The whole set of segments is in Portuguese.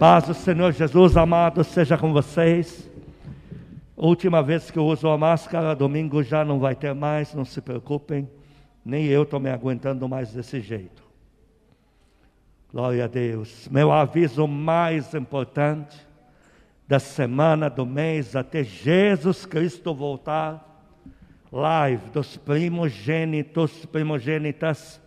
Paz do Senhor Jesus amado seja com vocês. Última vez que eu uso a máscara, domingo já não vai ter mais, não se preocupem. Nem eu estou me aguentando mais desse jeito. Glória a Deus. Meu aviso mais importante da semana, do mês, até Jesus Cristo voltar. Live dos primogênitos, primogênitas,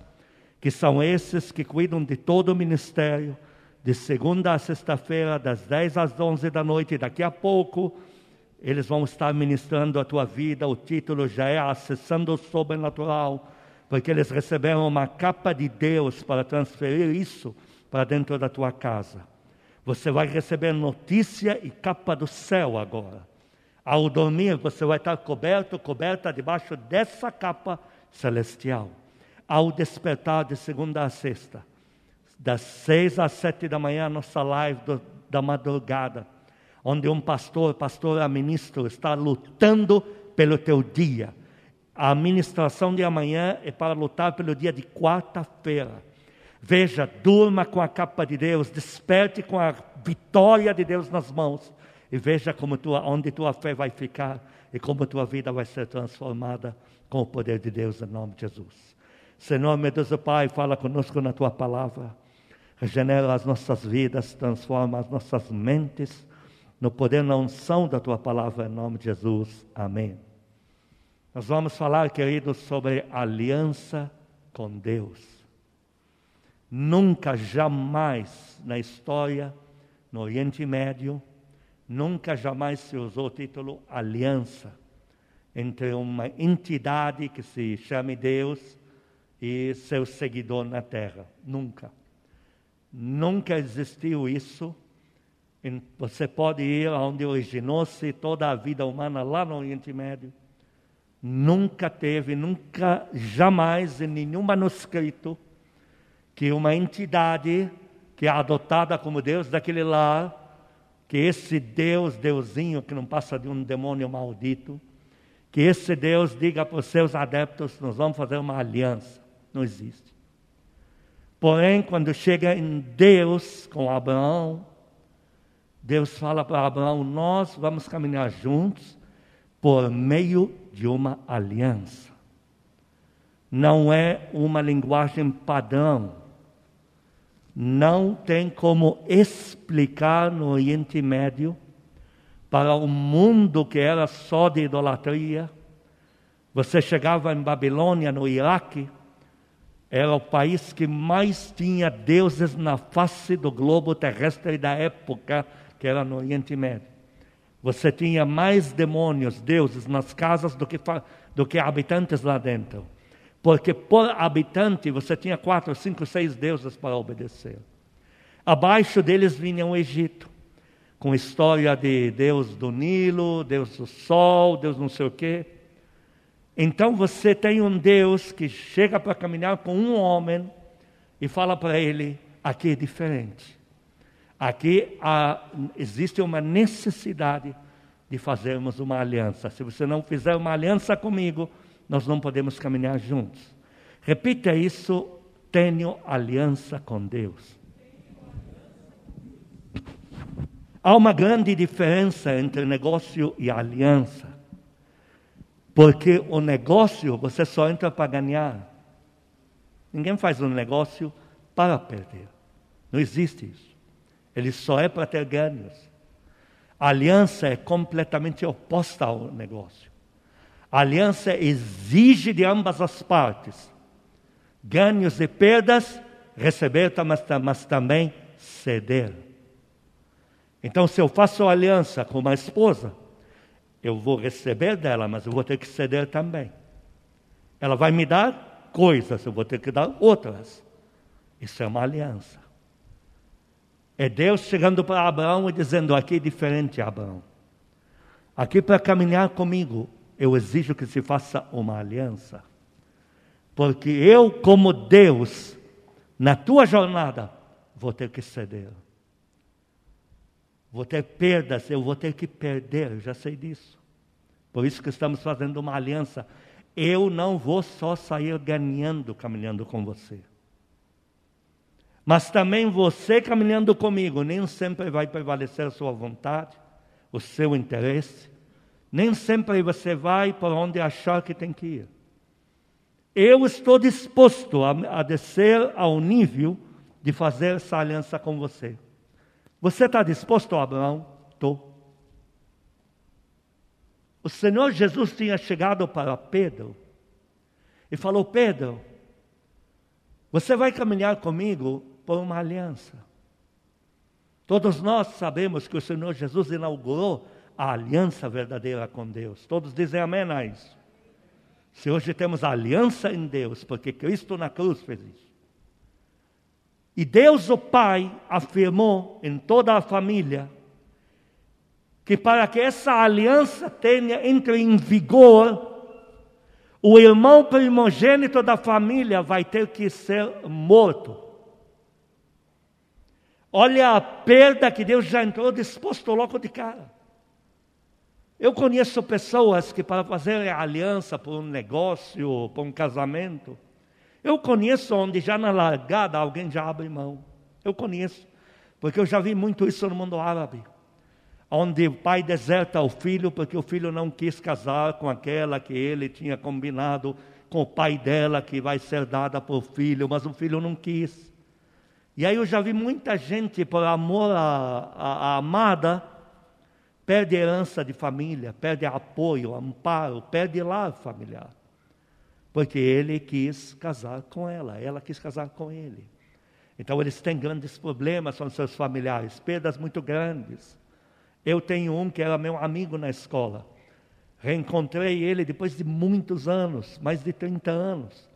que são esses que cuidam de todo o ministério de segunda a sexta-feira, das 10 às 11 da noite. Daqui a pouco, eles vão estar ministrando a tua vida. O título já é Acessando o Sobrenatural, porque eles receberam uma capa de Deus para transferir isso para dentro da tua casa. Você vai receber notícia e capa do céu agora. Ao dormir, você vai estar coberto, coberta debaixo dessa capa celestial. Ao despertar de segunda a sexta, das seis às sete da manhã, nossa live do, da madrugada, onde um pastor, pastor ministro, está lutando pelo teu dia. A administração de amanhã é para lutar pelo dia de quarta-feira. Veja, durma com a capa de Deus, desperte com a vitória de Deus nas mãos e veja como tua, onde tua fé vai ficar e como tua vida vai ser transformada com o poder de Deus em nome de Jesus. Senhor, meu Deus e Pai, fala conosco na tua palavra regenera as nossas vidas, transforma as nossas mentes no poder na unção da tua palavra, em nome de Jesus. Amém. Nós vamos falar, queridos, sobre aliança com Deus. Nunca, jamais na história, no Oriente Médio, nunca, jamais se usou o título aliança entre uma entidade que se chame Deus e seu seguidor na terra. Nunca. Nunca existiu isso. Você pode ir onde originou-se toda a vida humana, lá no Oriente Médio. Nunca teve, nunca, jamais, em nenhum manuscrito, que uma entidade que é adotada como Deus daquele lar, que esse Deus, Deusinho, que não passa de um demônio maldito, que esse Deus diga para os seus adeptos: nós vamos fazer uma aliança. Não existe. Porém, quando chega em Deus com Abraão, Deus fala para Abraão: Nós vamos caminhar juntos por meio de uma aliança. Não é uma linguagem padrão. Não tem como explicar no Oriente Médio para um mundo que era só de idolatria. Você chegava em Babilônia, no Iraque, era o país que mais tinha deuses na face do globo terrestre da época, que era no Oriente Médio. Você tinha mais demônios, deuses nas casas do que, do que habitantes lá dentro. Porque por habitante você tinha quatro, cinco, seis deuses para obedecer. Abaixo deles vinha o Egito, com história de Deus do Nilo, Deus do Sol, Deus não sei o quê. Então você tem um Deus que chega para caminhar com um homem e fala para ele: aqui é diferente. Aqui há, existe uma necessidade de fazermos uma aliança. Se você não fizer uma aliança comigo, nós não podemos caminhar juntos. Repita isso: tenho aliança com Deus. Há uma grande diferença entre negócio e aliança. Porque o negócio você só entra para ganhar. Ninguém faz um negócio para perder. Não existe isso. Ele só é para ter ganhos. A aliança é completamente oposta ao negócio. A aliança exige de ambas as partes ganhos e perdas, receber, mas, mas também ceder. Então, se eu faço aliança com uma esposa, eu vou receber dela, mas eu vou ter que ceder também. Ela vai me dar coisas, eu vou ter que dar outras. Isso é uma aliança. É Deus chegando para Abraão e dizendo: aqui é diferente, Abraão. Aqui para caminhar comigo, eu exijo que se faça uma aliança. Porque eu, como Deus, na tua jornada, vou ter que ceder. Vou ter perdas, eu vou ter que perder, eu já sei disso. Por isso que estamos fazendo uma aliança. Eu não vou só sair ganhando caminhando com você. Mas também você caminhando comigo, nem sempre vai prevalecer a sua vontade, o seu interesse, nem sempre você vai para onde achar que tem que ir. Eu estou disposto a, a descer ao nível de fazer essa aliança com você. Você está disposto, Abraão? Estou. O Senhor Jesus tinha chegado para Pedro e falou: Pedro, você vai caminhar comigo por uma aliança. Todos nós sabemos que o Senhor Jesus inaugurou a aliança verdadeira com Deus. Todos dizem amém a isso. Se hoje temos a aliança em Deus, porque Cristo na cruz fez isso. E Deus, o Pai, afirmou em toda a família que para que essa aliança tenha entre em vigor, o irmão primogênito da família vai ter que ser morto. Olha a perda que Deus já entrou disposto logo de cara. Eu conheço pessoas que, para fazer aliança por um negócio, por um casamento, eu conheço onde já na largada alguém já abre mão. Eu conheço, porque eu já vi muito isso no mundo árabe. Onde o pai deserta o filho porque o filho não quis casar com aquela que ele tinha combinado com o pai dela, que vai ser dada por filho, mas o filho não quis. E aí eu já vi muita gente, por amor à, amada, perde herança de família, perde apoio, amparo, perde lar familiar. Porque ele quis casar com ela, ela quis casar com ele. Então eles têm grandes problemas com seus familiares, perdas muito grandes. Eu tenho um que era meu amigo na escola. Reencontrei ele depois de muitos anos, mais de 30 anos.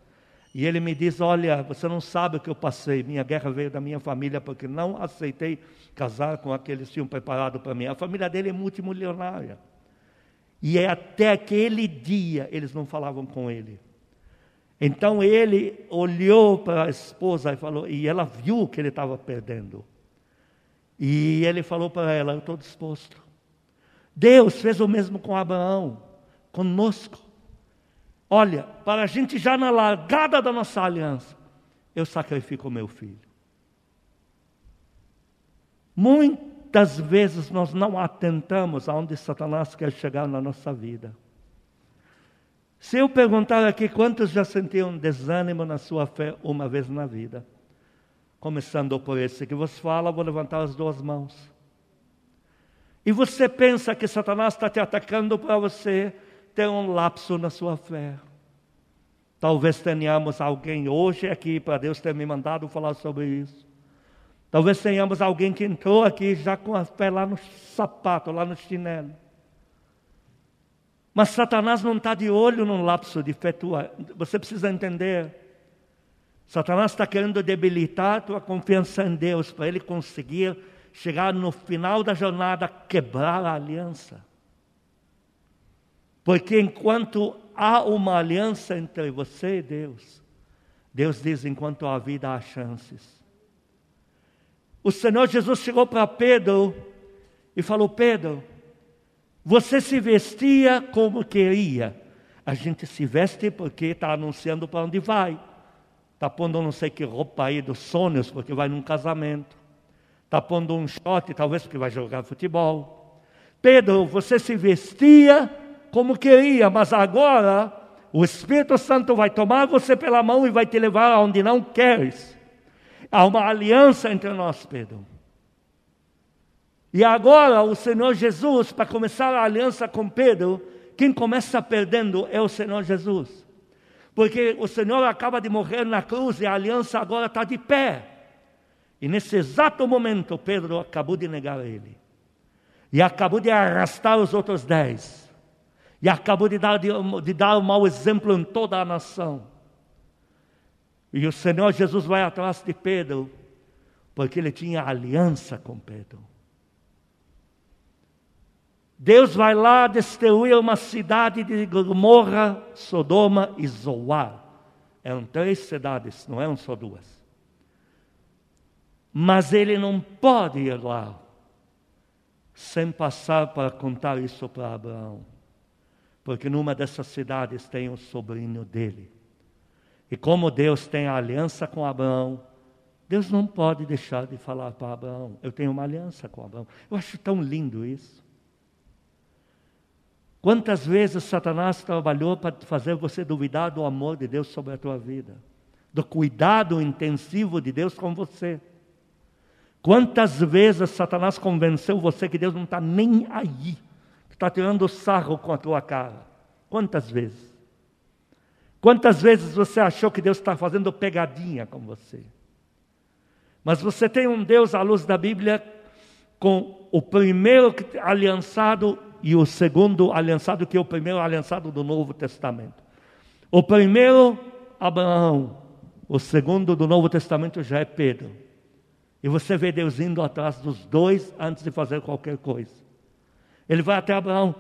E ele me diz: Olha, você não sabe o que eu passei. Minha guerra veio da minha família porque não aceitei casar com aqueles que tinham preparado para mim. A família dele é multimilionária. E é até aquele dia eles não falavam com ele. Então ele olhou para a esposa e falou, e ela viu que ele estava perdendo. E ele falou para ela: Eu estou disposto. Deus fez o mesmo com Abraão, conosco. Olha, para a gente já na largada da nossa aliança, eu sacrifico o meu filho. Muitas vezes nós não atentamos aonde Satanás quer chegar na nossa vida. Se eu perguntar aqui quantos já sentiram desânimo na sua fé uma vez na vida, começando por esse que vos fala, vou levantar as duas mãos. E você pensa que Satanás está te atacando para você ter um lapso na sua fé. Talvez tenhamos alguém hoje aqui, para Deus ter me mandado falar sobre isso. Talvez tenhamos alguém que entrou aqui já com as pés lá no sapato, lá no chinelo. Mas Satanás não está de olho num lapso de fé tua. Você precisa entender. Satanás está querendo debilitar a tua confiança em Deus para ele conseguir chegar no final da jornada, quebrar a aliança. Porque enquanto há uma aliança entre você e Deus, Deus diz: enquanto há vida, há chances. O Senhor Jesus chegou para Pedro e falou: Pedro, você se vestia como queria. A gente se veste porque está anunciando para onde vai. Está pondo não sei que roupa aí dos sonhos, porque vai num casamento. Está pondo um short, talvez porque vai jogar futebol. Pedro, você se vestia como queria, mas agora o Espírito Santo vai tomar você pela mão e vai te levar aonde não queres. Há uma aliança entre nós, Pedro. E agora o Senhor Jesus, para começar a aliança com Pedro, quem começa perdendo é o Senhor Jesus. Porque o Senhor acaba de morrer na cruz e a aliança agora está de pé. E nesse exato momento, Pedro acabou de negar ele. E acabou de arrastar os outros dez. E acabou de dar, de, de dar um mau exemplo em toda a nação. E o Senhor Jesus vai atrás de Pedro, porque ele tinha aliança com Pedro. Deus vai lá destruir uma cidade de Gomorra, Sodoma e Zoar. Eram três cidades, não eram só duas. Mas ele não pode ir lá sem passar para contar isso para Abraão porque numa dessas cidades tem um sobrinho dele. E como Deus tem a aliança com Abraão, Deus não pode deixar de falar para Abraão. Eu tenho uma aliança com Abraão. Eu acho tão lindo isso. Quantas vezes Satanás trabalhou para fazer você duvidar do amor de Deus sobre a tua vida, do cuidado intensivo de Deus com você. Quantas vezes Satanás convenceu você que Deus não está nem aí, que está tirando sarro com a tua cara? Quantas vezes? Quantas vezes você achou que Deus está fazendo pegadinha com você? Mas você tem um Deus à luz da Bíblia com o primeiro aliançado e o segundo aliançado, que é o primeiro aliançado do Novo Testamento. O primeiro, Abraão. O segundo do Novo Testamento já é Pedro. E você vê Deus indo atrás dos dois antes de fazer qualquer coisa. Ele vai até Abraão.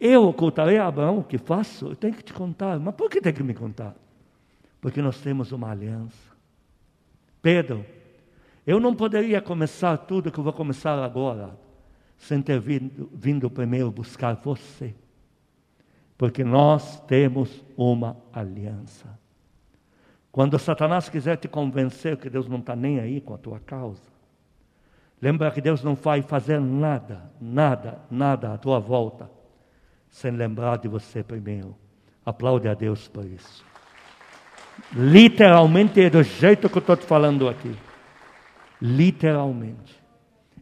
Eu ocultarei a Abraão o que faço? Eu tenho que te contar. Mas por que tem que me contar? Porque nós temos uma aliança. Pedro, eu não poderia começar tudo que eu vou começar agora, sem ter vindo, vindo primeiro buscar você. Porque nós temos uma aliança. Quando Satanás quiser te convencer que Deus não está nem aí com a tua causa, lembra que Deus não vai fazer nada, nada, nada à tua volta, sem lembrar de você primeiro. Aplaude a Deus por isso. Literalmente é do jeito que eu estou te falando aqui. Literalmente.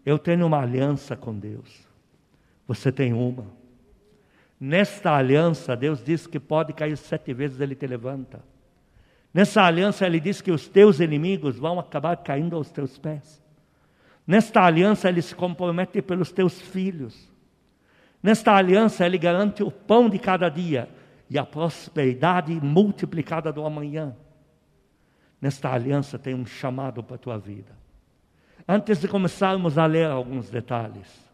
Eu tenho uma aliança com Deus. Você tem uma. Nesta aliança, Deus diz que pode cair sete vezes, Ele te levanta. Nessa aliança, Ele diz que os teus inimigos vão acabar caindo aos teus pés. Nesta aliança, Ele se compromete pelos teus filhos. Nesta aliança, Ele garante o pão de cada dia e a prosperidade multiplicada do amanhã. Nesta aliança, tem um chamado para a tua vida. Antes de começarmos a ler alguns detalhes,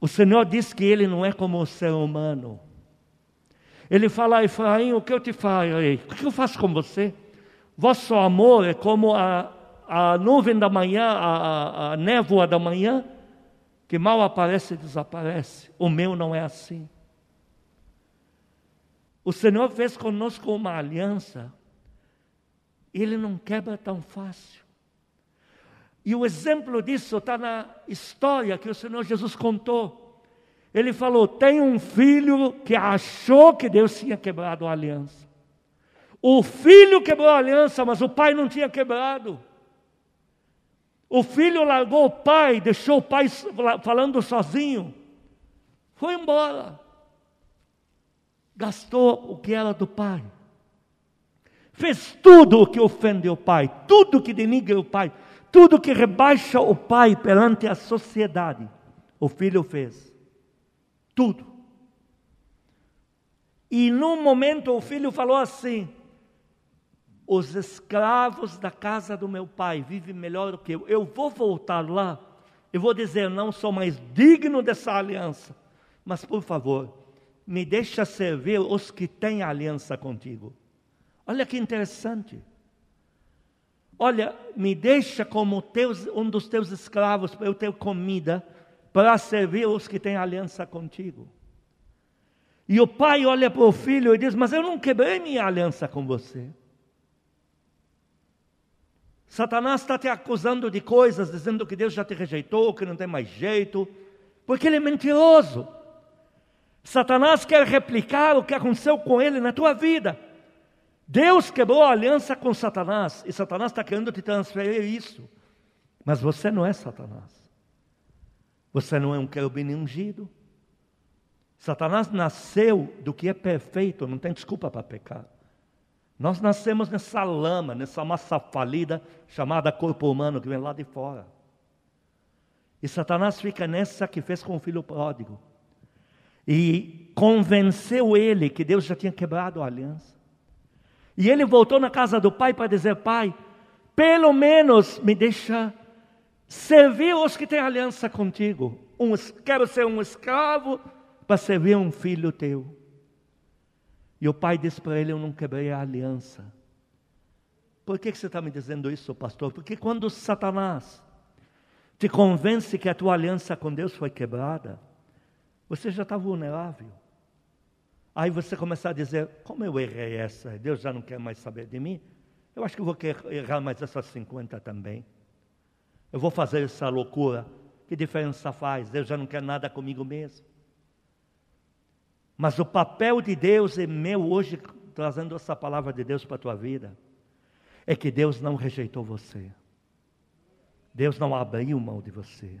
o Senhor diz que ele não é como o ser humano. Ele fala a Efraim: O que eu te farei? O que eu faço com você? Vosso amor é como a, a nuvem da manhã, a, a, a névoa da manhã, que mal aparece e desaparece. O meu não é assim. O Senhor fez conosco uma aliança, Ele não quebra tão fácil. E o exemplo disso está na história que o Senhor Jesus contou. Ele falou: tem um filho que achou que Deus tinha quebrado a aliança. O filho quebrou a aliança, mas o pai não tinha quebrado. O filho largou o pai, deixou o pai falando sozinho, foi embora. Gastou o que era do pai. Fez tudo o que ofende o pai, tudo que denigra o pai, tudo que rebaixa o pai perante a sociedade, o filho fez. Tudo. E num momento o filho falou assim: os escravos da casa do meu pai vivem melhor do que eu. Eu vou voltar lá, eu vou dizer, não sou mais digno dessa aliança, mas por favor, me deixa servir os que têm aliança contigo. Olha que interessante. Olha, me deixa como teus, um dos teus escravos para eu ter comida, para servir os que têm aliança contigo. E o pai olha para o filho e diz: Mas eu não quebrei minha aliança com você. Satanás está te acusando de coisas, dizendo que Deus já te rejeitou, que não tem mais jeito, porque ele é mentiroso. Satanás quer replicar o que aconteceu com ele na tua vida. Deus quebrou a aliança com Satanás e Satanás está querendo te transferir isso. Mas você não é Satanás. Você não é um querubim ungido. Satanás nasceu do que é perfeito, não tem desculpa para pecar. Nós nascemos nessa lama, nessa massa falida chamada corpo humano que vem lá de fora. E Satanás fica nessa que fez com o filho pródigo. E convenceu ele que Deus já tinha quebrado a aliança. E ele voltou na casa do pai para dizer: Pai, pelo menos me deixa servir os que têm aliança contigo. Um, quero ser um escravo para servir um filho teu. E o pai disse para ele: Eu não quebrei a aliança. Por que, que você está me dizendo isso, pastor? Porque quando Satanás te convence que a tua aliança com Deus foi quebrada, você já está vulnerável. Aí você começa a dizer: como eu errei essa? Deus já não quer mais saber de mim? Eu acho que vou errar mais essas 50 também. Eu vou fazer essa loucura. Que diferença faz? Deus já não quer nada comigo mesmo. Mas o papel de Deus é meu hoje, trazendo essa palavra de Deus para a tua vida, é que Deus não rejeitou você. Deus não abriu mão de você.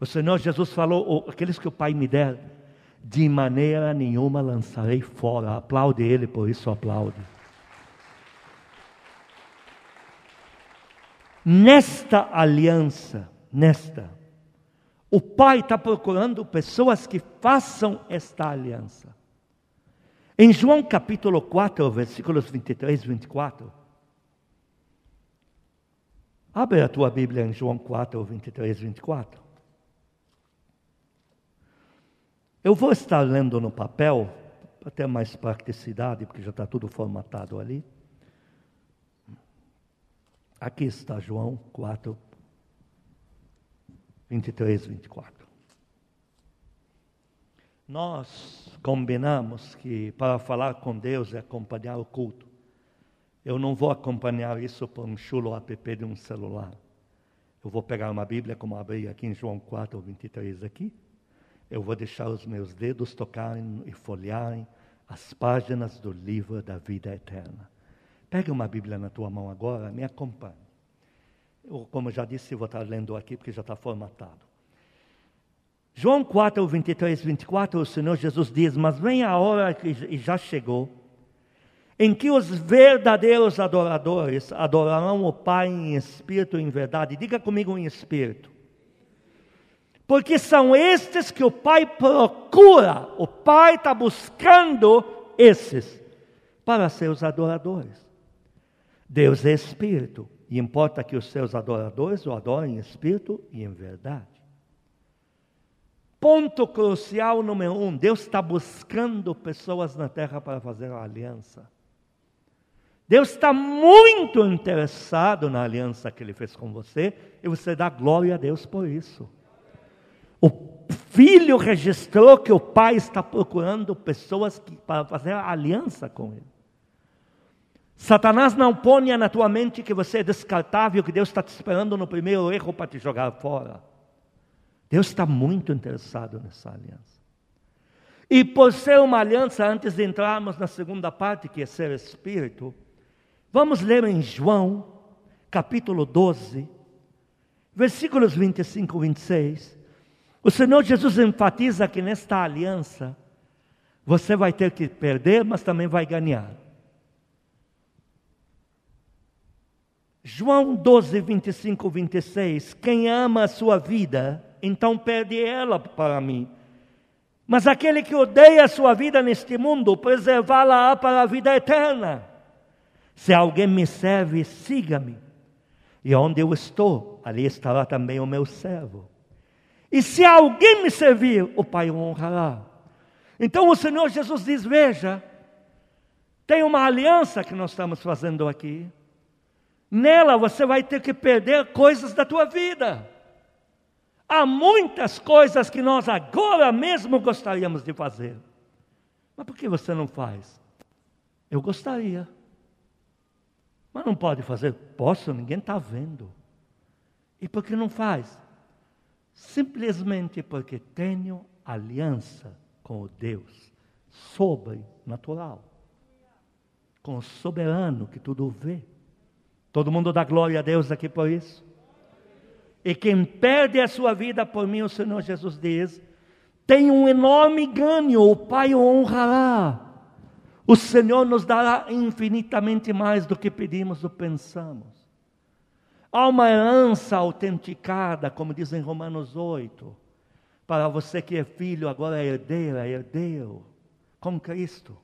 O Senhor Jesus falou: aqueles que o Pai me der, de maneira nenhuma lançarei fora. Aplaude Ele, por isso aplaude. Nesta aliança, nesta, o Pai está procurando pessoas que façam esta aliança. Em João capítulo 4, versículos 23 e 24. Abre a tua Bíblia em João 4, 23 e 24. Eu vou estar lendo no papel, ter mais praticidade, porque já está tudo formatado ali. Aqui está João 4, 23, 24. Nós combinamos que para falar com Deus é acompanhar o culto. Eu não vou acompanhar isso por um chulo app de um celular. Eu vou pegar uma Bíblia, como abri aqui em João 4, 23 aqui. Eu vou deixar os meus dedos tocarem e folhearem as páginas do livro da vida eterna. Pega uma Bíblia na tua mão agora, me acompanhe. Eu, como já disse, vou estar lendo aqui porque já está formatado. João 4, 23, 24, o Senhor Jesus diz: Mas vem a hora que já chegou, em que os verdadeiros adoradores adorarão o Pai em espírito e em verdade. Diga comigo em espírito. Porque são estes que o Pai procura, o Pai está buscando esses para seus adoradores. Deus é espírito. E importa que os seus adoradores o adorem em espírito e em verdade. Ponto crucial número um: Deus está buscando pessoas na terra para fazer a aliança. Deus está muito interessado na aliança que Ele fez com você e você dá glória a Deus por isso. O filho registrou que o pai está procurando pessoas que, para fazer aliança com Ele. Satanás não ponha na tua mente que você é descartável, que Deus está te esperando no primeiro erro para te jogar fora. Deus está muito interessado nessa aliança. E por ser uma aliança, antes de entrarmos na segunda parte, que é ser espírito, vamos ler em João, capítulo 12, versículos 25 e 26. O Senhor Jesus enfatiza que nesta aliança, você vai ter que perder, mas também vai ganhar. João 12, 25, 26. Quem ama a sua vida, então perde ela para mim. Mas aquele que odeia a sua vida neste mundo, preservá-la para a vida eterna. Se alguém me serve, siga-me. E onde eu estou, ali estará também o meu servo. E se alguém me servir, o Pai o honrará. Então o Senhor Jesus diz: Veja, tem uma aliança que nós estamos fazendo aqui. Nela você vai ter que perder coisas da tua vida. Há muitas coisas que nós agora mesmo gostaríamos de fazer. Mas por que você não faz? Eu gostaria. Mas não pode fazer. Posso, ninguém está vendo. E por que não faz? Simplesmente porque tenho aliança com o Deus sobrenatural, com o soberano que tudo vê. Todo mundo dá glória a Deus aqui por isso. E quem perde a sua vida por mim, o Senhor Jesus diz, tem um enorme ganho, o Pai o honrará. O Senhor nos dará infinitamente mais do que pedimos ou pensamos. Há uma herança autenticada, como diz em Romanos 8, para você que é filho, agora é herdeiro, é herdeiro, com Cristo.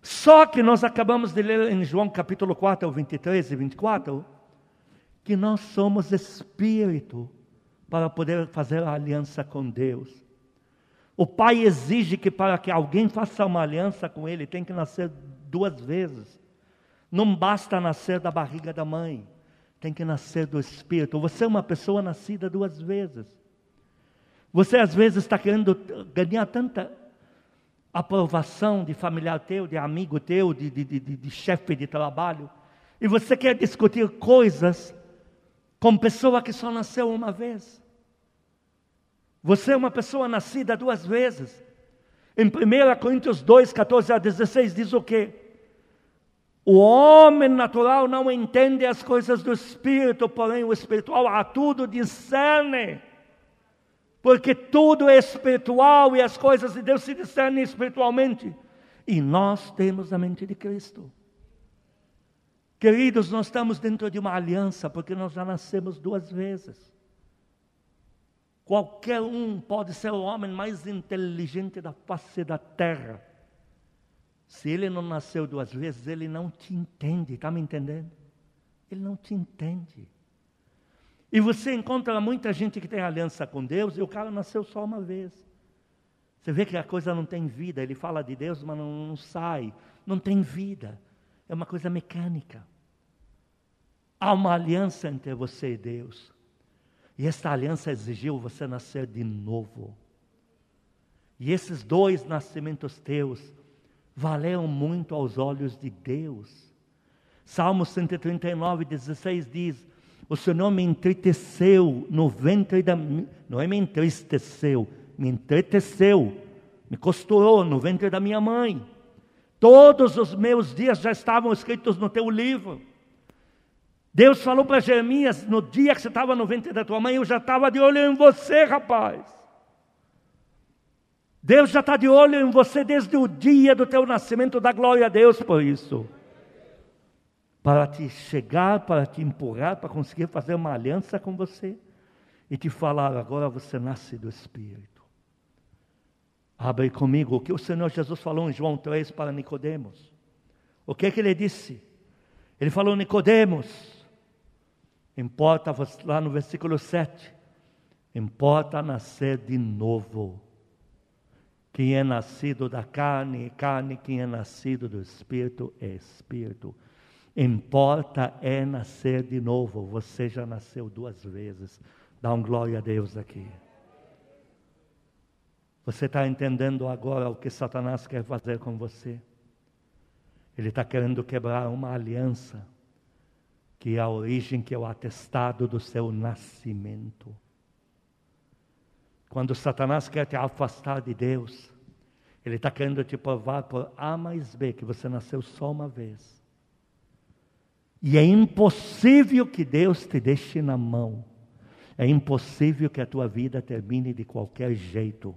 Só que nós acabamos de ler em João capítulo 4, 23 e 24, que nós somos espírito para poder fazer a aliança com Deus. O Pai exige que para que alguém faça uma aliança com Ele, tem que nascer duas vezes. Não basta nascer da barriga da mãe, tem que nascer do Espírito. Você é uma pessoa nascida duas vezes. Você às vezes está querendo ganhar tanta aprovação de familiar teu, de amigo teu, de, de, de, de chefe de trabalho, E você quer discutir coisas com pessoa que só nasceu uma vez. Você é uma pessoa nascida duas vezes. Em 1 Coríntios 2, 14 a 16 diz o quê? O homem natural não entende as coisas do espírito, porém o espiritual a tudo discerne. Porque tudo é espiritual e as coisas de Deus se discernem espiritualmente. E nós temos a mente de Cristo. Queridos, nós estamos dentro de uma aliança, porque nós já nascemos duas vezes. Qualquer um pode ser o homem mais inteligente da face da terra. Se ele não nasceu duas vezes, ele não te entende, está me entendendo? Ele não te entende. E você encontra muita gente que tem aliança com Deus e o cara nasceu só uma vez. Você vê que a coisa não tem vida, ele fala de Deus, mas não, não sai, não tem vida. É uma coisa mecânica. Há uma aliança entre você e Deus. E esta aliança exigiu você nascer de novo. E esses dois nascimentos teus valeram muito aos olhos de Deus. Salmo 139, 16 diz: O Senhor me entreteceu no ventre da. Não é me entristeceu, me entreteceu, me costurou no ventre da minha mãe. Todos os meus dias já estavam escritos no teu livro. Deus falou para Jeremias: no dia que você estava no ventre da tua mãe, eu já estava de olho em você, rapaz. Deus já está de olho em você desde o dia do teu nascimento, dá glória a Deus por isso. Para te chegar, para te empurrar, para conseguir fazer uma aliança com você e te falar: agora você nasce do Espírito. Abre comigo o que o Senhor Jesus falou em João 3 para Nicodemos. O que é que ele disse? Ele falou: Nicodemos, Importa, lá no versículo 7, importa nascer de novo. Quem é nascido da carne carne, quem é nascido do Espírito é Espírito. Importa é nascer de novo. Você já nasceu duas vezes. Dá um glória a Deus aqui. Você está entendendo agora o que Satanás quer fazer com você? Ele está querendo quebrar uma aliança que é a origem, que é o atestado do seu nascimento. Quando Satanás quer te afastar de Deus, ele está querendo te provar por A mais B que você nasceu só uma vez. E é impossível que Deus te deixe na mão. É impossível que a tua vida termine de qualquer jeito.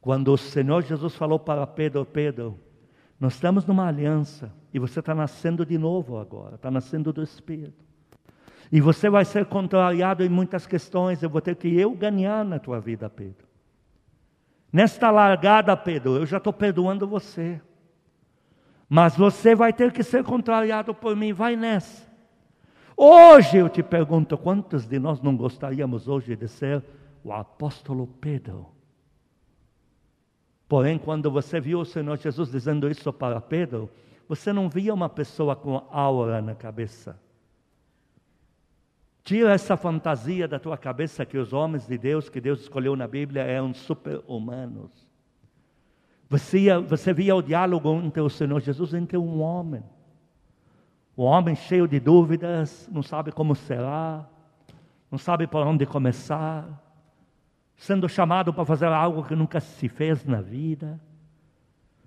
Quando o Senhor Jesus falou para Pedro: Pedro, nós estamos numa aliança e você está nascendo de novo agora, está nascendo do Espírito. E você vai ser contrariado em muitas questões, eu vou ter que eu ganhar na tua vida, Pedro. Nesta largada, Pedro, eu já estou perdoando você. Mas você vai ter que ser contrariado por mim, vai nessa. Hoje eu te pergunto, quantos de nós não gostaríamos hoje de ser o apóstolo Pedro? Porém, quando você viu o Senhor Jesus dizendo isso para Pedro, você não via uma pessoa com aura na cabeça. Tira essa fantasia da tua cabeça que os homens de Deus, que Deus escolheu na Bíblia, eram super-humanos. Você, você via o diálogo entre o Senhor Jesus entre um homem. O homem cheio de dúvidas, não sabe como será, não sabe por onde começar sendo chamado para fazer algo que nunca se fez na vida.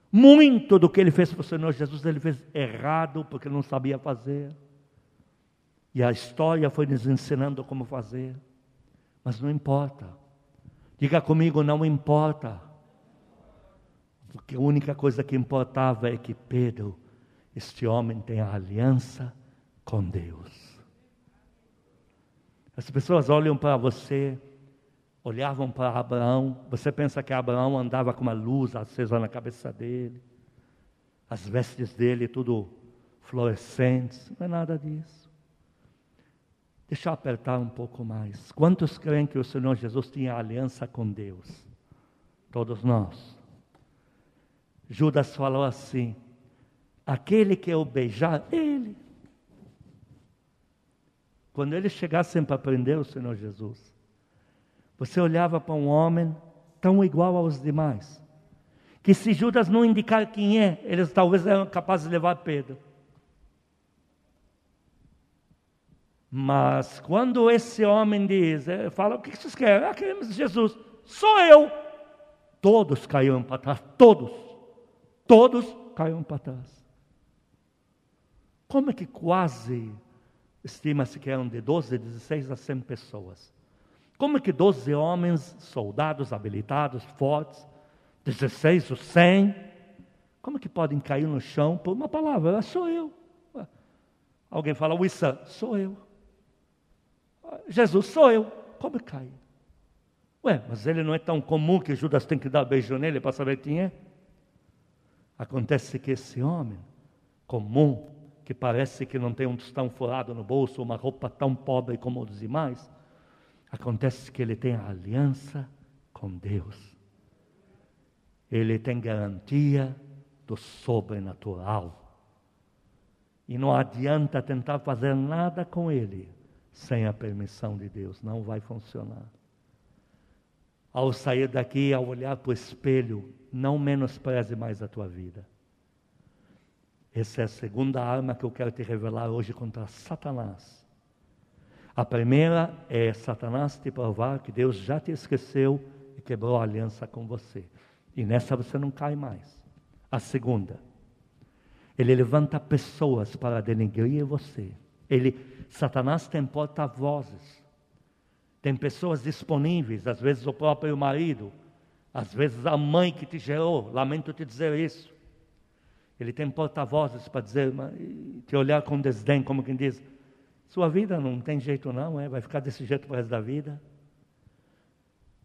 Muito do que ele fez para o Senhor Jesus, ele fez errado porque não sabia fazer. E a história foi nos ensinando como fazer. Mas não importa. Diga comigo, não importa. Porque a única coisa que importava é que Pedro, este homem, tem a aliança com Deus. As pessoas olham para você olhavam para Abraão. Você pensa que Abraão andava com uma luz acesa na cabeça dele, as vestes dele tudo fluorescentes. Não é nada disso. Deixa eu apertar um pouco mais. Quantos creem que o Senhor Jesus tinha aliança com Deus? Todos nós. Judas falou assim: aquele que eu beijar, ele. Quando eles chegassem para prender o Senhor Jesus, você olhava para um homem tão igual aos demais, que se Judas não indicar quem é, eles talvez eram capazes de levar Pedro. Mas quando esse homem diz, eh, fala, o que vocês querem? Ah, queremos Jesus. Sou eu. Todos caíram para trás, todos. Todos caíram para trás. Como é que quase, estima-se que eram de 12, 16 a 100 pessoas. Como é que 12 homens, soldados habilitados, fortes, 16 ou 100, como é que podem cair no chão por uma palavra? Ah, sou eu. Alguém fala, Wissa, sou eu. Jesus, sou eu. Como cai? Ué, mas ele não é tão comum que Judas tem que dar beijo nele para saber quem é? Acontece que esse homem comum, que parece que não tem um tostão furado no bolso, uma roupa tão pobre como os demais, acontece que ele tem aliança com Deus. Ele tem garantia do sobrenatural. E não adianta tentar fazer nada com ele sem a permissão de Deus, não vai funcionar. Ao sair daqui, ao olhar para o espelho, não menospreze mais a tua vida. Essa é a segunda arma que eu quero te revelar hoje contra Satanás. A primeira é Satanás te provar que Deus já te esqueceu e quebrou a aliança com você. E nessa você não cai mais. A segunda, ele levanta pessoas para denegrir você. Ele, Satanás tem porta-vozes. Tem pessoas disponíveis, às vezes o próprio marido, às vezes a mãe que te gerou. Lamento te dizer isso. Ele tem porta-vozes para dizer, te olhar com desdém, como quem diz: sua vida não tem jeito, não, é? vai ficar desse jeito para o resto da vida.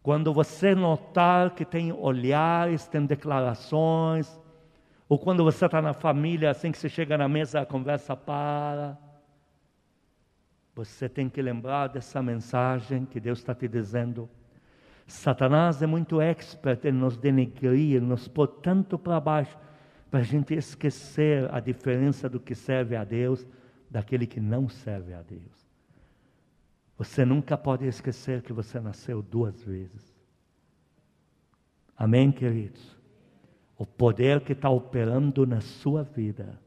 Quando você notar que tem olhares, tem declarações, ou quando você está na família, assim que você chega na mesa, a conversa para. Você tem que lembrar dessa mensagem que Deus está te dizendo. Satanás é muito expert em nos denegrir, nos pôr tanto para baixo, para a gente esquecer a diferença do que serve a Deus daquele que não serve a Deus. Você nunca pode esquecer que você nasceu duas vezes. Amém, queridos? O poder que está operando na sua vida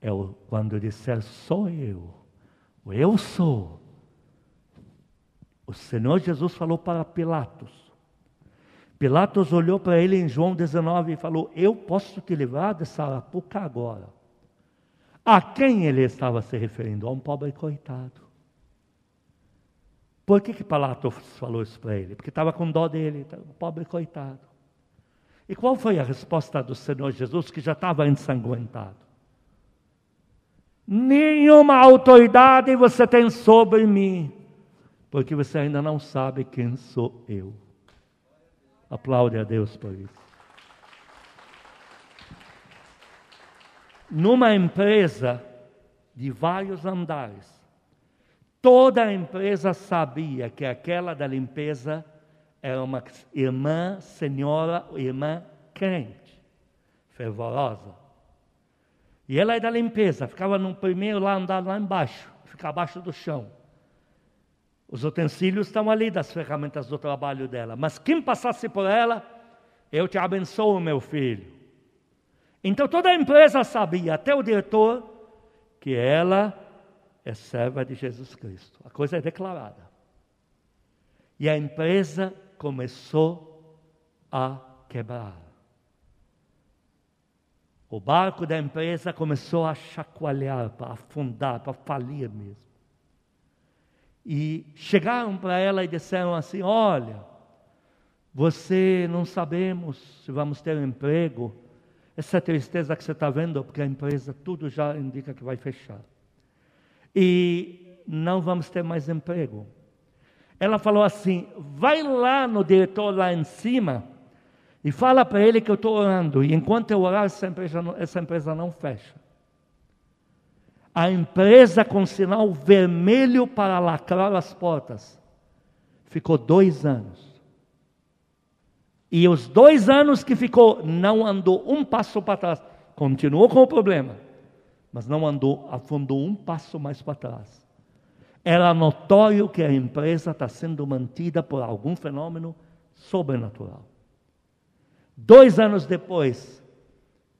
é o, quando disser sou eu eu sou. O Senhor Jesus falou para Pilatos. Pilatos olhou para ele em João 19 e falou: Eu posso te livrar dessa arapuca agora. A quem ele estava se referindo? A um pobre coitado. Por que, que Pilatos falou isso para ele? Porque estava com dó dele, um pobre coitado. E qual foi a resposta do Senhor Jesus que já estava ensanguentado? Nenhuma autoridade você tem sobre mim, porque você ainda não sabe quem sou eu. Aplaude a Deus por isso. Numa empresa de vários andares, toda a empresa sabia que aquela da limpeza era uma irmã, senhora, irmã crente, fervorosa. E ela é da limpeza, ficava no primeiro lá andar lá embaixo, ficava abaixo do chão. Os utensílios estão ali das ferramentas do trabalho dela. Mas quem passasse por ela, eu te abençoo, meu filho. Então toda a empresa sabia, até o diretor, que ela é serva de Jesus Cristo. A coisa é declarada. E a empresa começou a quebrar. O barco da empresa começou a chacoalhar, para afundar, para falir mesmo. E chegaram para ela e disseram assim: Olha, você não sabemos se vamos ter um emprego. Essa tristeza que você está vendo, porque a empresa tudo já indica que vai fechar. E não vamos ter mais emprego. Ela falou assim: vai lá no diretor lá em cima e fala para ele que eu estou orando. E enquanto eu orar, essa empresa, não, essa empresa não fecha. A empresa com sinal vermelho para lacrar as portas. Ficou dois anos. E os dois anos que ficou, não andou um passo para trás. Continuou com o problema, mas não andou, afundou um passo mais para trás. Era notório que a empresa está sendo mantida por algum fenômeno sobrenatural. Dois anos depois,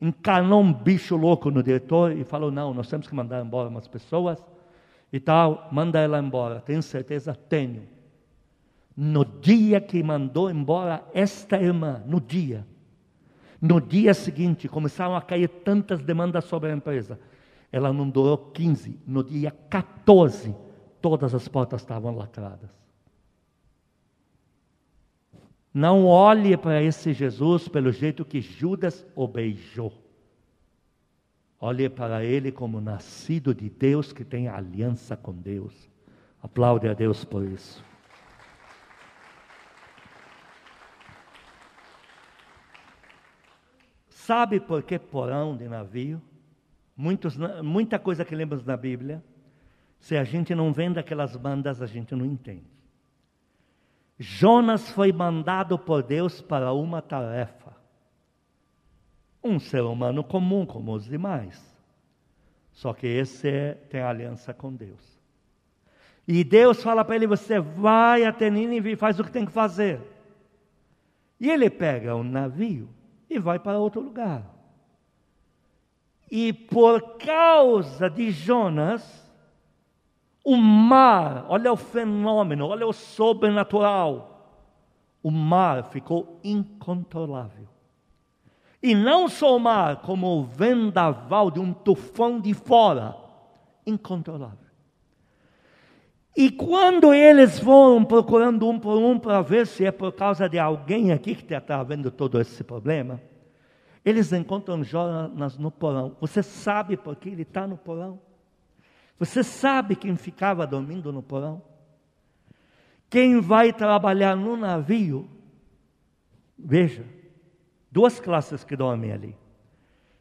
encarnou um bicho louco no diretor e falou: Não, nós temos que mandar embora umas pessoas. e tal, manda ela embora. Tem certeza? Tenho. No dia que mandou embora esta irmã, no dia, no dia seguinte, começaram a cair tantas demandas sobre a empresa. Ela não durou 15. No dia 14, todas as portas estavam lacradas. Não olhe para esse Jesus pelo jeito que Judas o beijou. Olhe para ele como nascido de Deus que tem aliança com Deus. Aplaude a Deus por isso. Sabe por que porão de navio? Muitos, muita coisa que lemos na Bíblia, se a gente não vê daquelas bandas, a gente não entende. Jonas foi mandado por Deus para uma tarefa. Um ser humano comum, como os demais. Só que esse é, tem aliança com Deus. E Deus fala para ele: Você vai até Nínive e faz o que tem que fazer. E ele pega um navio e vai para outro lugar. E por causa de Jonas, o mar, olha o fenômeno, olha o sobrenatural. O mar ficou incontrolável. E não só o mar, como o vendaval de um tufão de fora, incontrolável. E quando eles vão procurando um por um para ver se é por causa de alguém aqui que está vendo todo esse problema, eles encontram Jonas no porão. Você sabe por que ele está no porão? Você sabe quem ficava dormindo no porão? Quem vai trabalhar no navio? Veja, duas classes que dormem ali.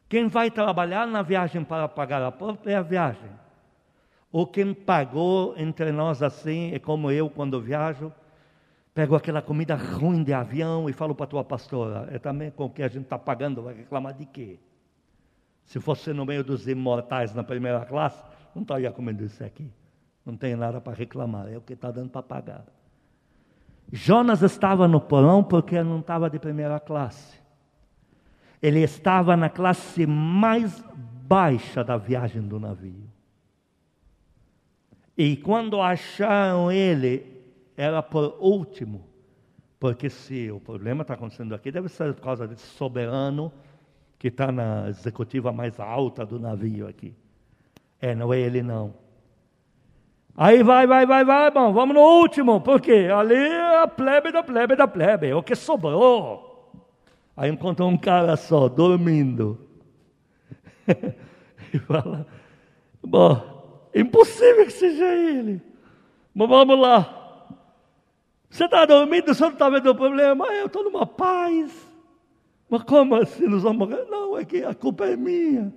Quem vai trabalhar na viagem para pagar a própria viagem? Ou quem pagou entre nós assim, é como eu quando viajo, pego aquela comida ruim de avião e falo para a tua pastora, é também com o que a gente está pagando, vai reclamar de quê? Se fosse no meio dos imortais na primeira classe, não estaria comendo isso aqui. Não tem nada para reclamar, é o que está dando para pagar. Jonas estava no porão porque não estava de primeira classe. Ele estava na classe mais baixa da viagem do navio. E quando acharam ele, era por último. Porque se o problema está acontecendo aqui, deve ser por causa desse soberano que está na executiva mais alta do navio aqui. É, não é ele não. Aí vai, vai, vai, vai, bom, vamos no último, por quê? Ali é a plebe da plebe da plebe, é o que sobrou. Aí encontrou um cara só, dormindo. e fala, bom, impossível que seja ele. Mas vamos lá. Você está dormindo, você não está vendo o problema? Eu estou numa paz. Mas como assim nós vamos morrer? Não, é que a culpa é minha.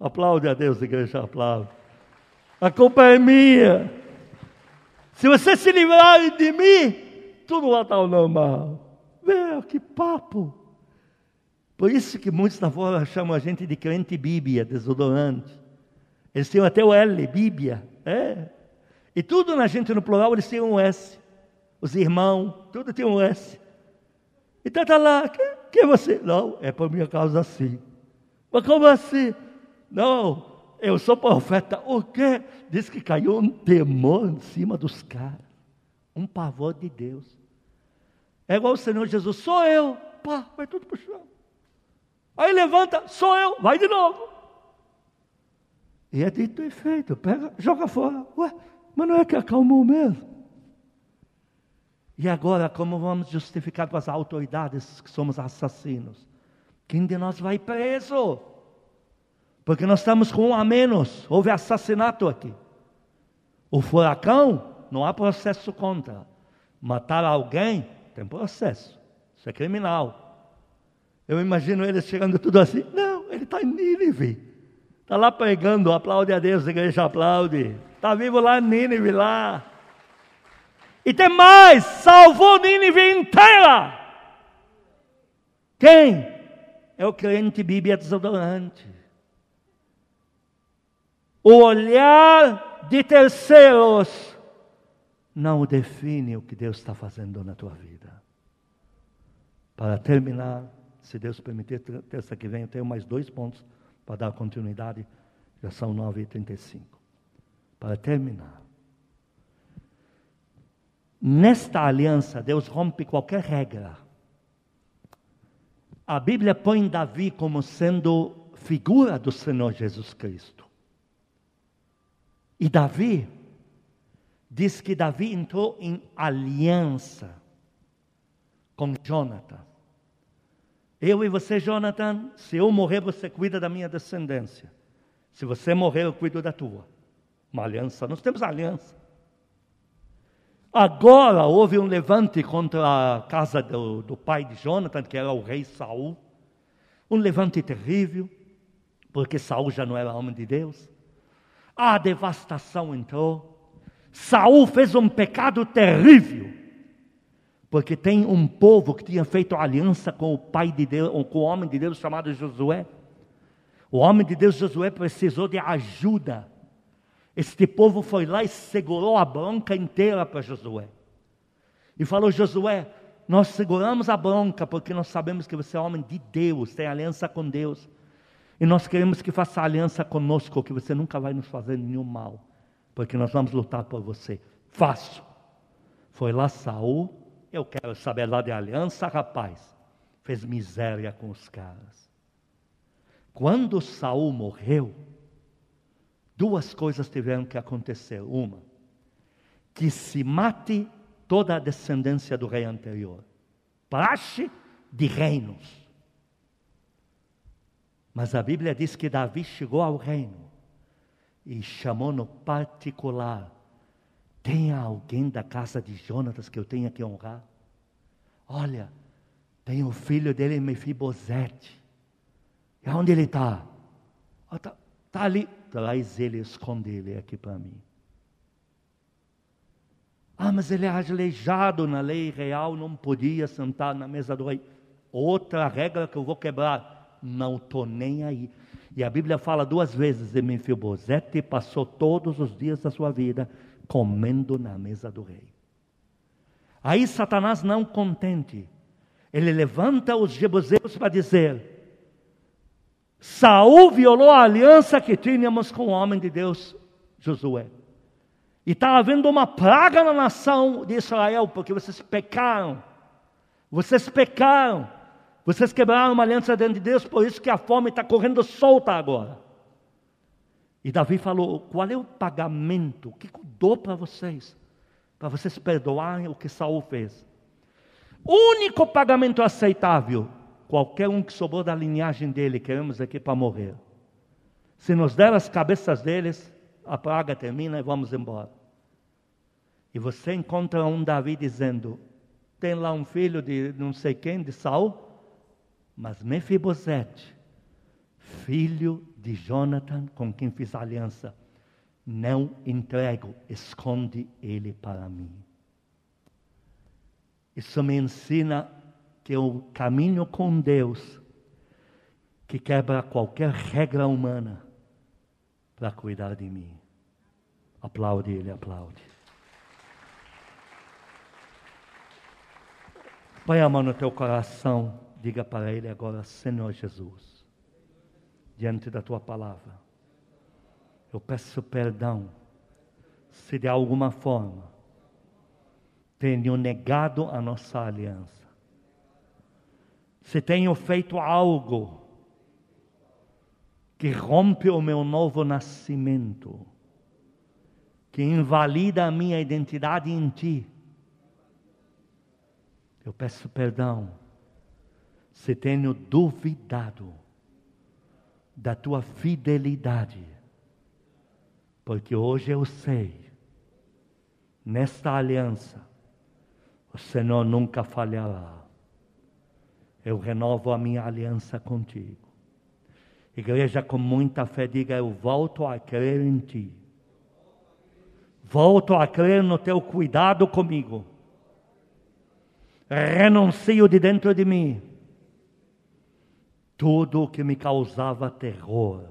Aplaude a Deus, igreja, aplaude. A culpa é minha. Se você se livrar de mim, tudo vai estar normal. Meu, que papo. Por isso que muitos da fora chamam a gente de crente bíblia, desodorante. Eles têm até o L, bíblia. É. E tudo na gente no plural eles têm um S. Os irmãos, tudo tem um S. Então está lá, quem, quem é você? Não, é por minha causa sim. Mas como assim? Não, eu sou profeta. O quê? Diz que caiu um temor em cima dos caras. Um pavor de Deus. É igual o Senhor Jesus, sou eu. Pá, vai tudo para o chão. Aí levanta, sou eu, vai de novo. E é dito e feito, pega, joga fora. Ué, mas não é que acalmou mesmo? E agora, como vamos justificar com as autoridades que somos assassinos? Quem de nós vai preso? Porque nós estamos com um a menos. Houve assassinato aqui. O furacão, não há processo contra. Matar alguém, tem processo. Isso é criminal. Eu imagino eles chegando tudo assim. Não, ele está em Nínive. Está lá pregando, aplaude a Deus, a igreja aplaude. Está vivo lá em Nínive, lá. E tem mais, salvou Nínive inteira. Quem? É o crente Bíblia desodorante. O olhar de terceiros não define o que Deus está fazendo na tua vida. Para terminar, se Deus permitir, terça que vem eu tenho mais dois pontos para dar continuidade, já são 9h35. para terminar. Nesta aliança, Deus rompe qualquer regra. A Bíblia põe Davi como sendo figura do Senhor Jesus Cristo. E Davi diz que Davi entrou em aliança com Jonathan. Eu e você, Jonathan, se eu morrer, você cuida da minha descendência. Se você morrer, eu cuido da tua. Uma aliança, nós temos aliança. Agora houve um levante contra a casa do, do pai de Jonathan, que era o rei Saul. Um levante terrível, porque Saul já não era homem de Deus. A devastação entrou. Saul fez um pecado terrível, porque tem um povo que tinha feito aliança com o pai de Deus, com o homem de Deus chamado Josué. O homem de Deus Josué precisou de ajuda. Este povo foi lá e segurou a bronca inteira para Josué. E falou: Josué, nós seguramos a bronca porque nós sabemos que você é homem de Deus, tem aliança com Deus. E nós queremos que faça aliança conosco, que você nunca vai nos fazer nenhum mal porque nós vamos lutar por você. Faço. Foi lá Saul, eu quero saber lá de aliança, rapaz. Fez miséria com os caras. Quando Saul morreu, duas coisas tiveram que acontecer. Uma, que se mate toda a descendência do rei anterior. Praxe de reinos. Mas a Bíblia diz que Davi chegou ao reino e chamou no particular. Tem alguém da casa de Jonatas que eu tenha que honrar? Olha, tem o filho dele, Mefibosete. E onde ele está? Está oh, tá ali. Traz ele, esconde ele aqui para mim. Ah, mas ele é aleijado na lei real, não podia sentar na mesa do rei. Outra regra que eu vou quebrar. Não estou nem aí. E a Bíblia fala duas vezes de Mefibosete passou todos os dias da sua vida comendo na mesa do rei. Aí Satanás não contente, ele levanta os jebuseus para dizer: Saul violou a aliança que tínhamos com o homem de Deus, Josué. E está havendo uma praga na nação de Israel, porque vocês pecaram. Vocês pecaram. Vocês quebraram uma aliança dentro de Deus, por isso que a fome está correndo solta agora. E Davi falou: qual é o pagamento? O que eu dou para vocês? Para vocês perdoarem o que Saul fez. Único pagamento aceitável. Qualquer um que sobrou da linhagem dele, queremos aqui para morrer. Se nos der as cabeças deles, a praga termina e vamos embora. E você encontra um Davi dizendo: tem lá um filho de não sei quem, de Saul, mas Mefibosete, filho de Jonathan, com quem fiz aliança, não entrego, esconde ele para mim. Isso me ensina que o caminho com Deus, que quebra qualquer regra humana para cuidar de mim. Aplaude ele, aplaude. Põe a mão no teu coração. Diga para Ele agora, Senhor Jesus, diante da tua palavra, eu peço perdão se de alguma forma tenho negado a nossa aliança, se tenho feito algo que rompe o meu novo nascimento, que invalida a minha identidade em Ti, eu peço perdão se tenho duvidado da tua fidelidade, porque hoje eu sei, nesta aliança, o Senhor nunca falhará. Eu renovo a minha aliança contigo. Igreja, com muita fé, diga: Eu volto a crer em ti. Volto a crer no teu cuidado comigo. Renuncio de dentro de mim tudo o que me causava terror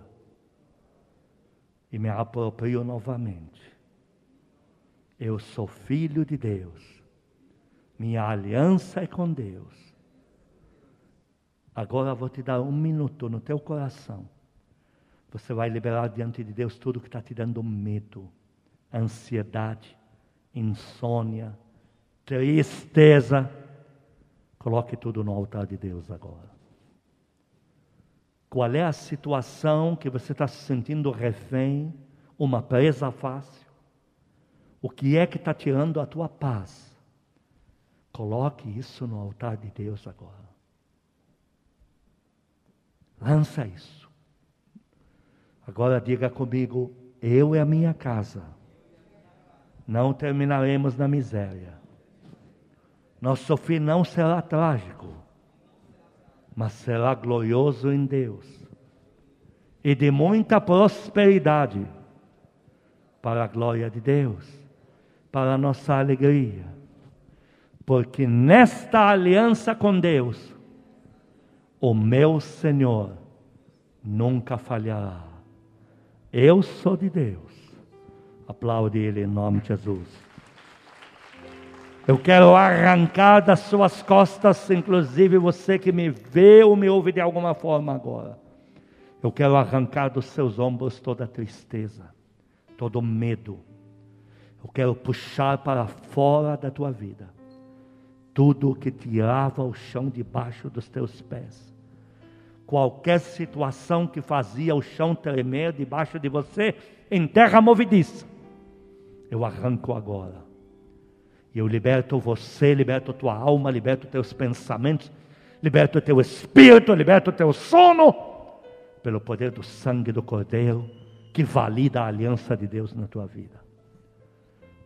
e me aproprio novamente. Eu sou filho de Deus, minha aliança é com Deus. Agora vou te dar um minuto no teu coração. Você vai liberar diante de Deus tudo que está te dando medo, ansiedade, insônia, tristeza. Coloque tudo no altar de Deus agora. Qual é a situação que você está se sentindo refém, uma presa fácil? O que é que está tirando a tua paz? Coloque isso no altar de Deus agora. Lança isso. Agora diga comigo: eu e a minha casa não terminaremos na miséria. Nosso fim não será trágico, mas será glorioso em Deus e de muita prosperidade para a glória de Deus, para a nossa alegria. Porque nesta aliança com Deus, o meu Senhor nunca falhará. Eu sou de Deus. Aplaude Ele em nome de Jesus. Eu quero arrancar das suas costas, inclusive você que me vê ou me ouve de alguma forma agora. Eu quero arrancar dos seus ombros toda tristeza, todo medo. Eu quero puxar para fora da tua vida tudo que tirava o chão debaixo dos teus pés. Qualquer situação que fazia o chão tremer debaixo de você em terra movediça, eu arranco agora. E eu liberto você, liberto tua alma, liberto teus pensamentos, liberto teu espírito, liberto teu sono, pelo poder do sangue do Cordeiro, que valida a aliança de Deus na tua vida.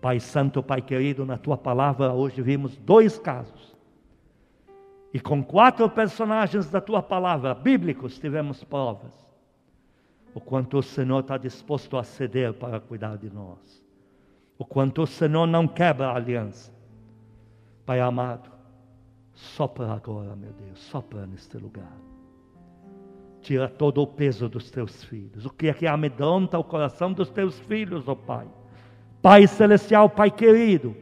Pai Santo, Pai querido, na tua palavra hoje vimos dois casos. E com quatro personagens da tua palavra, bíblicos, tivemos provas. O quanto o Senhor está disposto a ceder para cuidar de nós. O quanto o Senhor não quebra a aliança. Pai amado, sopra agora, meu Deus, sopra neste lugar. Tira todo o peso dos teus filhos. O que é que amedronta o coração dos teus filhos, ó oh Pai? Pai celestial, Pai querido,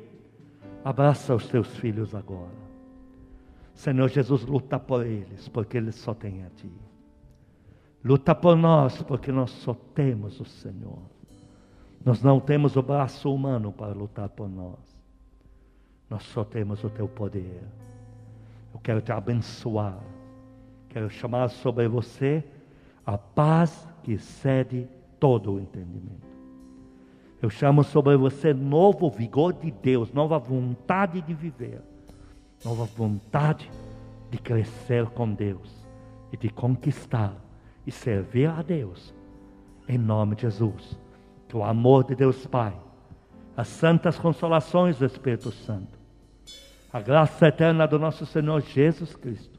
abraça os teus filhos agora. Senhor Jesus, luta por eles, porque eles só têm a Ti. Luta por nós, porque nós só temos o Senhor. Nós não temos o braço humano para lutar por nós. Nós só temos o Teu poder. Eu quero te abençoar. Quero chamar sobre você a paz que excede todo o entendimento. Eu chamo sobre você novo vigor de Deus, nova vontade de viver, nova vontade de crescer com Deus e de conquistar e servir a Deus. Em nome de Jesus. O amor de Deus Pai, as santas consolações do Espírito Santo, a graça eterna do nosso Senhor Jesus Cristo,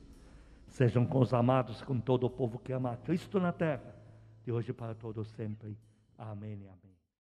sejam com os amados, com todo o povo que ama Cristo na terra, de hoje para todos sempre. Amém amém.